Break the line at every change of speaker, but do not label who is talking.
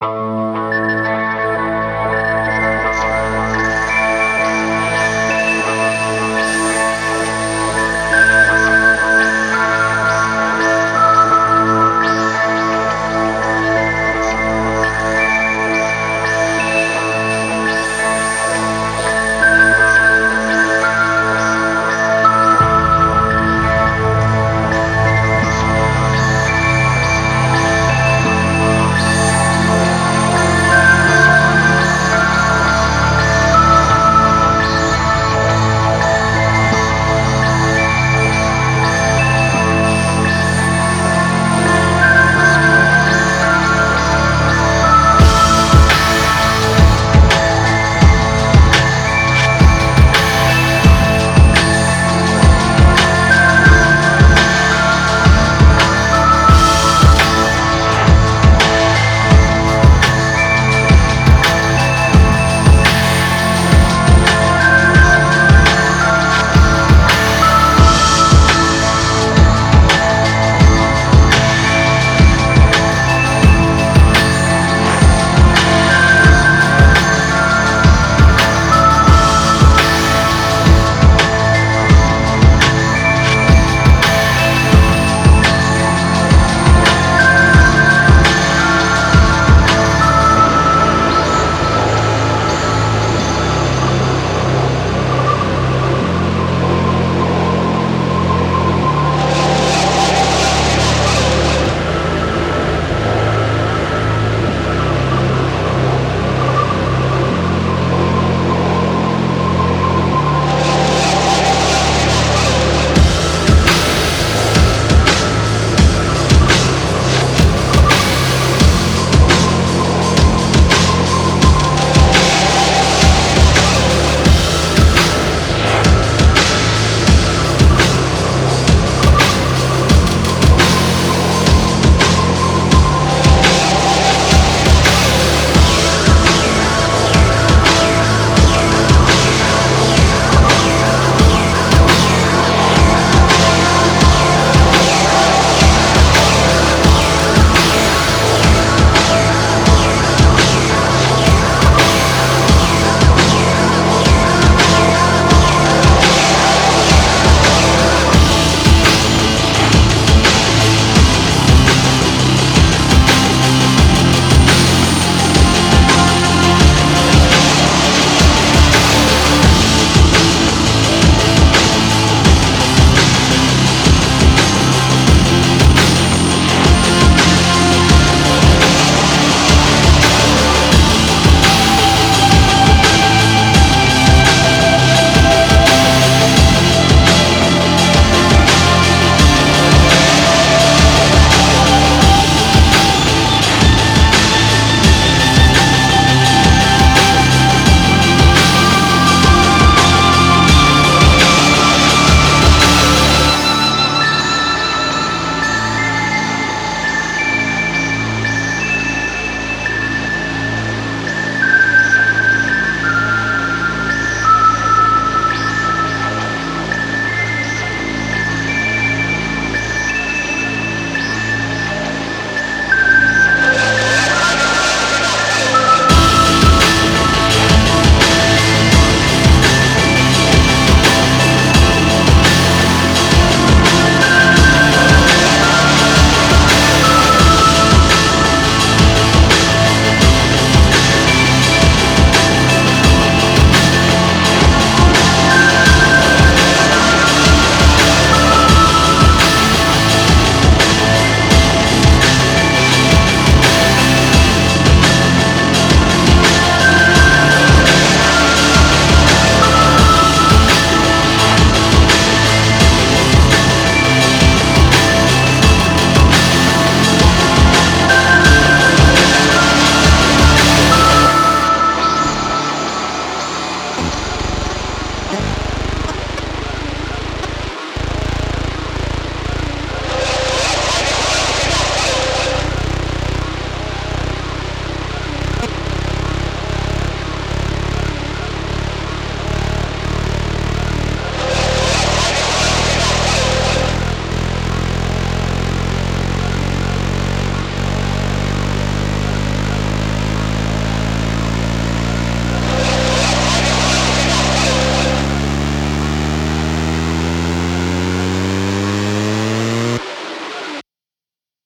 you